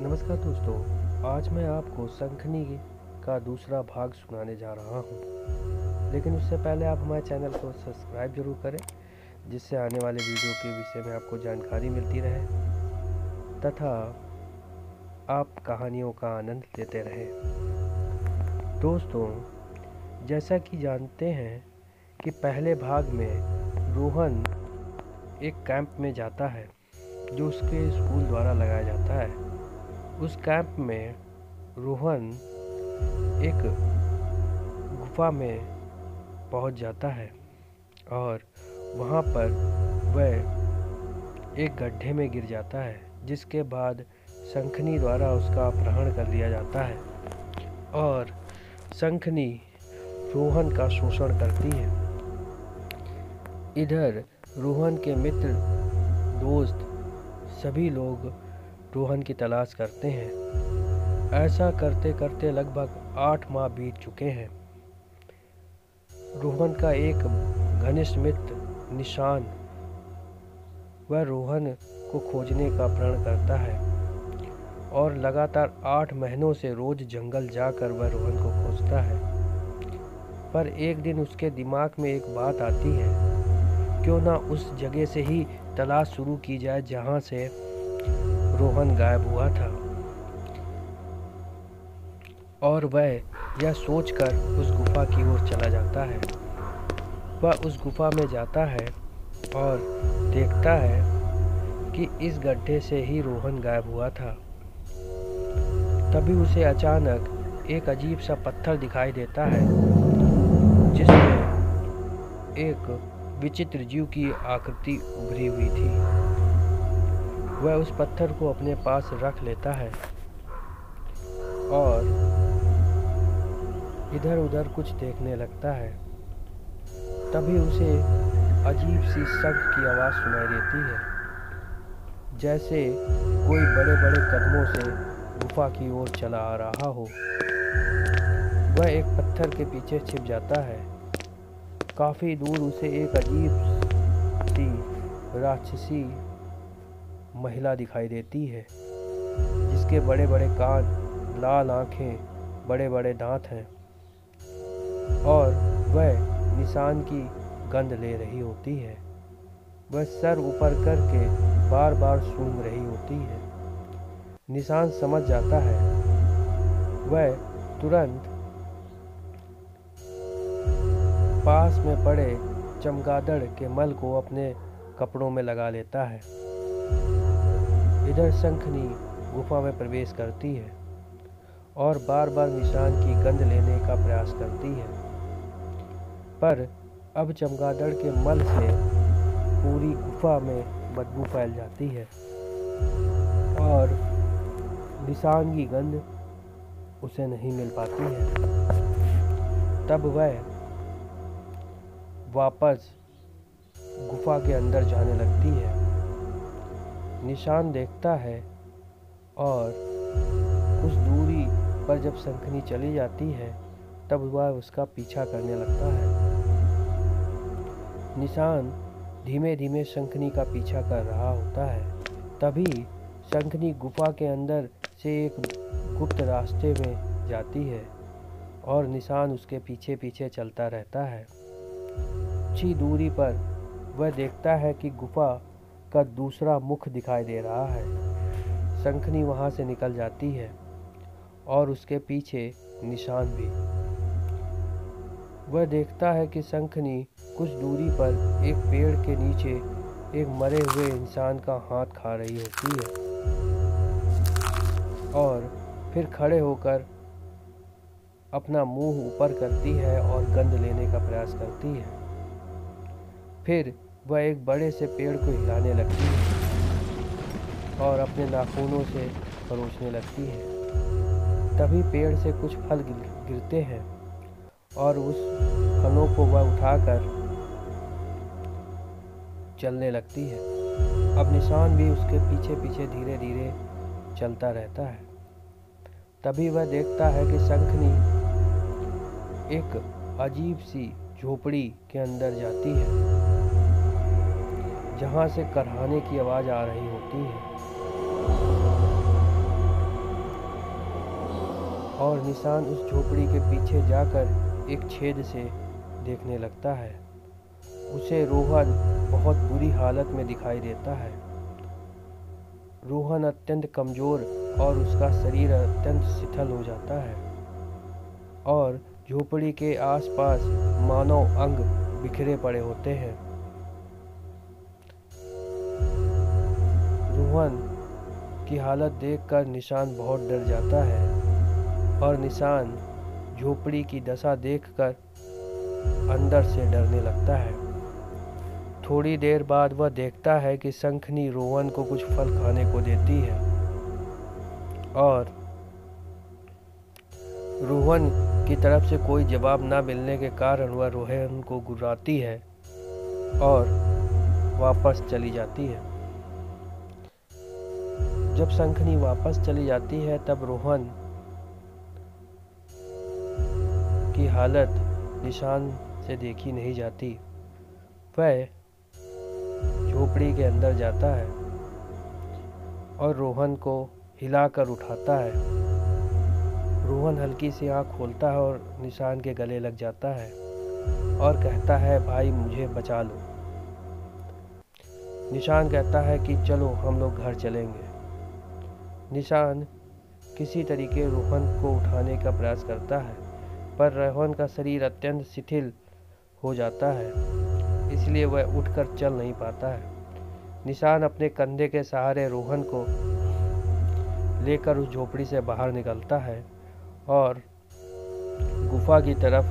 नमस्कार दोस्तों, आज मैं आपको शंखनी का दूसरा भाग सुनाने जा रहा हूँ। लेकिन उससे पहले आप हमारे चैनल को सब्सक्राइब ज़रूर करें, जिससे आने वाले वीडियो के विषय में आपको जानकारी मिलती रहे, तथा आप कहानियों का आनंद लेते रहें। दोस्तों, जैसा कि जानते हैं कि पहले भाग में रोहन एक कैंप में जाता है, जो उसके स्कूल द्वारा लगाया जाता है। उस कैंप में रोहन एक गुफा में पहुँच जाता है और वहाँ पर वह एक गड्ढे में गिर जाता है, जिसके बाद शंखनी द्वारा उसका अपहरण कर लिया जाता है और शंखनी रोहन का शोषण करती है। इधर रोहन के मित्र, दोस्त सभी लोग रोहन की तलाश करते हैं। ऐसा करते करते लगभग आठ माह बीत चुके हैं। रोहन का एक घनिष्ठ मित्र, निशान, वह रोहन को खोजने का प्रण करता है और लगातार आठ महीनों से रोज जंगल जाकर वह रोहन को खोजता है। पर एक दिन उसके दिमाग में एक बात आती है, क्यों ना उस जगह से ही तलाश शुरू की जाए जहाँ से रोहन गायब हुआ था। और वह यह सोचकर उस गुफा की ओर चला जाता है। वह उस गुफा में जाता है और देखता है कि इस गड्ढे से ही रोहन गायब हुआ था। तभी उसे अचानक एक अजीब सा पत्थर दिखाई देता है, जिसमें एक विचित्र जीव की आकृति उभरी हुई थी। वह उस पत्थर को अपने पास रख लेता है और इधर उधर कुछ देखने लगता है। तभी उसे अजीब सी शंख की आवाज़ सुनाई देती है, जैसे कोई बड़े बड़े कदमों से गुफा की ओर चला आ रहा हो। वह एक पत्थर के पीछे छिप जाता है। काफ़ी दूर उसे एक अजीब सी राक्षसी महिला दिखाई देती है, जिसके बड़े बड़े कान, लाल आँखें बड़े बड़े दांत हैं और वह निशान की गंध ले रही होती है। वह सर ऊपर करके बार बार सूंघ रही होती है। निशान समझ जाता है। वह तुरंत पास में पड़े चमगादड़ के मल को अपने कपड़ों में लगा लेता है। इधर शंखनी गुफा में प्रवेश करती है और बार बार निशान की गंध लेने का प्रयास करती है। पर अब चमगादड़ के मल से पूरी गुफा में बदबू फैल जाती है और निशान की गंध उसे नहीं मिल पाती है। तब वह वापस गुफा के अंदर जाने लगती है। निशान देखता है और कुछ दूरी पर जब शंखनी चली जाती है, तब वह उसका पीछा करने लगता है। निशान धीमे धीमे शंखनी का पीछा कर रहा होता है। तभी शंखनी गुफा के अंदर से एक गुप्त रास्ते में जाती है और निशान उसके पीछे पीछे चलता रहता है। कुछ दूरी पर वह देखता है कि गुफा का दूसरा मुख दिखाई दे रहा है। शंखनी वहाँ से निकल जाती है और उसके पीछे निशान भी। वह देखता है कि शंखनी कुछ दूरी पर एक पेड़ के नीचे एक मरे हुए इंसान का हाथ खा रही होती है और फिर खड़े होकर अपना मुँह ऊपर करती है और गंद लेने का प्रयास करती है। फिर वह एक बड़े से पेड़ को हिलाने लगती है और अपने नाखूनों से परोसने लगती है। तभी पेड़ से कुछ फल गिरते हैं और उस फलों को वह उठाकर चलने लगती है। अब निशान भी उसके पीछे पीछे धीरे धीरे चलता रहता है। तभी वह देखता है कि शंखनी एक अजीब सी झोपड़ी के अंदर जाती है। जहाँ से करहाने की आवाज़ आ रही होती है। और निशान उस झोपड़ी के पीछे जाकर एक छेद से देखने लगता है। उसे रोहन बहुत बुरी हालत में दिखाई देता है। रोहन अत्यंत कमज़ोर और उसका शरीर अत्यंत शिथिल हो जाता है। और झोपड़ी के आसपास मानव अंग बिखरे पड़े होते हैं। रोहन की हालत देखकर निशान बहुत डर जाता है और निशान झोपड़ी की दशा देखकर अंदर से डरने लगता है। थोड़ी देर बाद वह देखता है कि शंखनी रोहन को कुछ फल खाने को देती है और रोहन की तरफ़ से कोई जवाब ना मिलने के कारण वह रोहन को गुर्राती है और वापस चली जाती है। जब शंखनी वापस चली जाती है, तब रोहन की हालत निशान से देखी नहीं जाती। वह झोपड़ी के अंदर जाता है और रोहन को हिलाकर उठाता है। रोहन हल्की सी आँख खोलता है और निशान के गले लग जाता है और कहता है, भाई, मुझे बचा लो। निशान कहता है कि, चलो, हम लोग घर चलेंगे। निशान किसी तरीके रोहन को उठाने का प्रयास करता है, पर रोहन का शरीर अत्यंत शिथिल हो जाता है, इसलिए वह उठकर चल नहीं पाता है। निशान अपने कंधे के सहारे रोहन को लेकर उस झोपड़ी से बाहर निकलता है और गुफा की तरफ़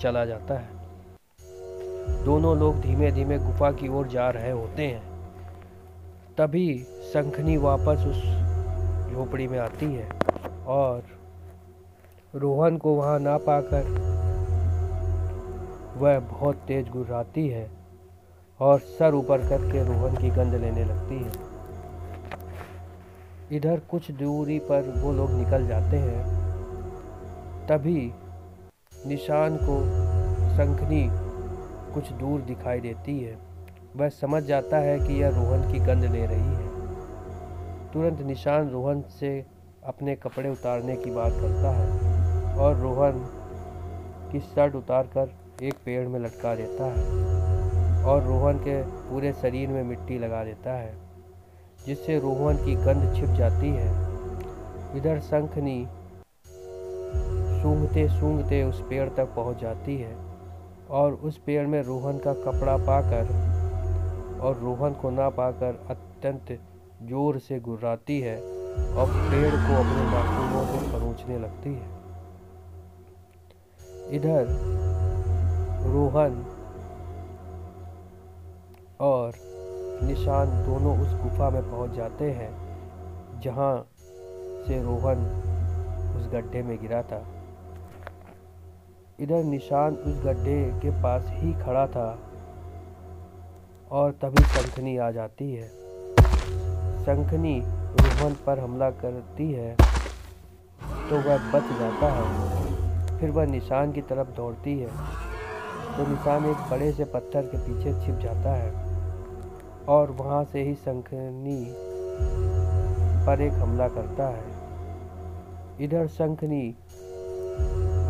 चला जाता है। दोनों लोग धीमे धीमे गुफा की ओर जा रहे होते हैं। तभी शंखनी वापस उस झोपड़ी में आती है और रोहन को वहाँ ना पाकर वह बहुत तेज गुर्राती है और सर ऊपर करके रोहन की गंध लेने लगती है। इधर कुछ दूरी पर वो लोग निकल जाते हैं। तभी निशान को शंखनी कुछ दूर दिखाई देती है। वह समझ जाता है कि यह रोहन की गंध ले रही है। तुरंत निशान रोहन से अपने कपड़े उतारने की बात करता है और रोहन की शर्ट उतार कर एक पेड़ में लटका देता है और रोहन के पूरे शरीर में मिट्टी लगा देता है, जिससे रोहन की गंध छिप जाती है। इधर शंखनी सूंघते सूंघते उस पेड़ तक पहुँच जाती है और उस पेड़ में रोहन का कपड़ा पाकर और रोहन को ना पाकर अत्यंत ज़ोर से गुर्राती है और पेड़ को अपने नाखूनों से खरोचने लगती है। इधर रोहन और निशान दोनों उस गुफा में पहुँच जाते हैं, जहाँ से रोहन उस गड्ढे में गिरा था। इधर निशान उस गड्ढे के पास ही खड़ा था और तभी शंखनी आ जाती है। शंखनी रोहन पर हमला करती है तो वह बच जाता है। फिर वह निशान की तरफ़ दौड़ती है तो निशान एक बड़े से पत्थर के पीछे छिप जाता है और वहाँ से ही शंखनी पर एक हमला करता है। इधर शंखनी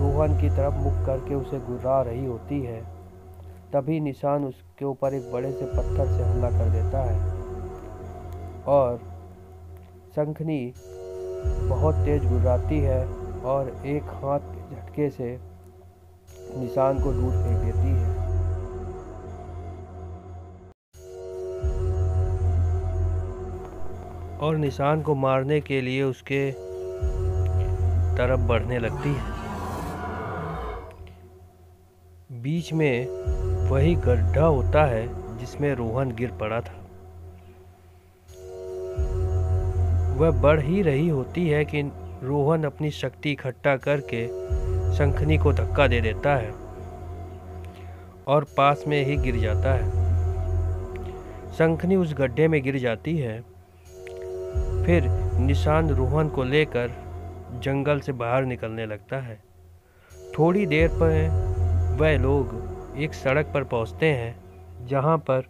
रोहन की तरफ़ मुख करके उसे गुर्रा रही होती है, तभी निशान उसके ऊपर एक बड़े से पत्थर से हमला कर देता है। और शंखनी बहुत तेज गुर्राती है और एक हाथ के झटके से निशान को दूर फेंक देती है। और निशान को मारने के लिए उसके तरफ़ बढ़ने लगती है। बीच में वही गड्ढा होता है जिसमें रोहन गिर पड़ा था। वह बढ़ ही रही होती है कि रोहन अपनी शक्ति इकट्ठा करके शंखनी को धक्का दे देता है और पास में ही गिर जाता है। शंखनी उस गड्ढे में गिर जाती है। फिर निशान रोहन को लेकर जंगल से बाहर निकलने लगता है। थोड़ी देर पर वह लोग एक सड़क पर पहुँचते हैं, जहाँ पर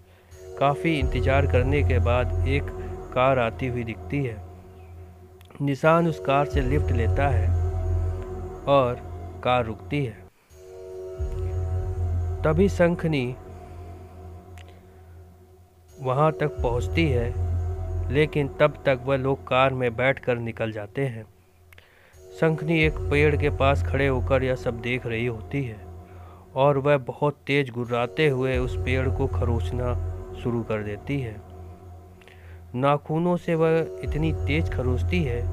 काफ़ी इंतज़ार करने के बाद एक कार आती हुई दिखती है। निशान उस कार से लिफ्ट लेता है और कार रुकती है। तभी शंखनी वहाँ तक पहुँचती है, लेकिन तब तक वह लोग कार में बैठकर निकल जाते हैं। शंखनी एक पेड़ के पास खड़े होकर यह सब देख रही होती है और वह बहुत तेज गुर्राते हुए उस पेड़ को खरोचना शुरू कर देती है। नाखूनों से वह इतनी तेज खरोचती है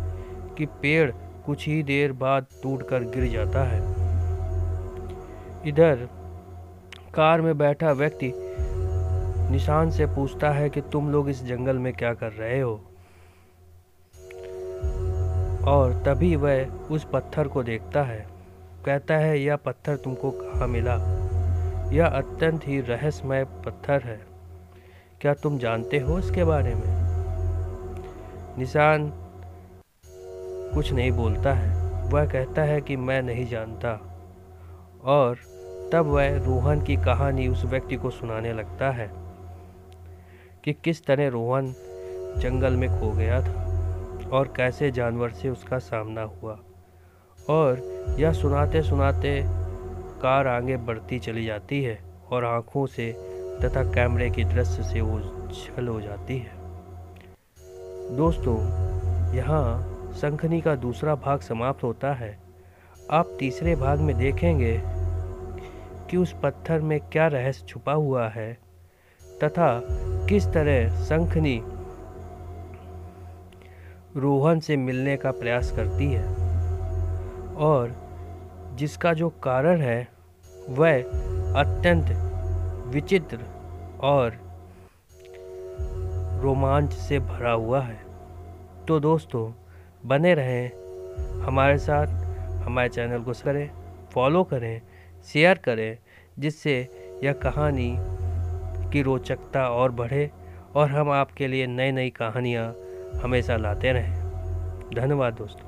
कि पेड़ कुछ ही देर बाद टूटकर गिर जाता है। इधर कार में बैठा व्यक्ति निशान से पूछता है कि तुम लोग इस जंगल में क्या कर रहे हो? और तभी वह उस पत्थर को देखता है। कहता है, यह पत्थर तुमको कहाँ मिला? यह अत्यंत ही रहस्यमय पत्थर है। क्या तुम जानते हो इसके बारे में? निशान कुछ नहीं बोलता है। वह कहता है कि मैं नहीं जानता। और तब वह रोहन की कहानी उस व्यक्ति को सुनाने लगता है कि किस तरह रोहन जंगल में खो गया था और कैसे जानवर से उसका सामना हुआ। और यह सुनाते सुनाते कार आगे बढ़ती चली जाती है और आँखों से तथा कैमरे की दृश्य से वो छल हो जाती है। दोस्तों, यहाँ संखनी का दूसरा भाग समाप्त होता है। आप तीसरे भाग में देखेंगे कि उस पत्थर में क्या रहस्य छुपा हुआ है तथा किस तरह शंखनी रोहन से मिलने का प्रयास करती है और जिसका जो कारण है, वह अत्यंत विचित्र और रोमांच से भरा हुआ है। तो दोस्तों, बने रहें हमारे साथ। हमारे चैनल को करें फॉलो करें शेयर करें, जिससे यह कहानी की रोचकता और बढ़े और हम आपके लिए नई नई कहानियाँ हमेशा लाते रहें। धन्यवाद दोस्तों।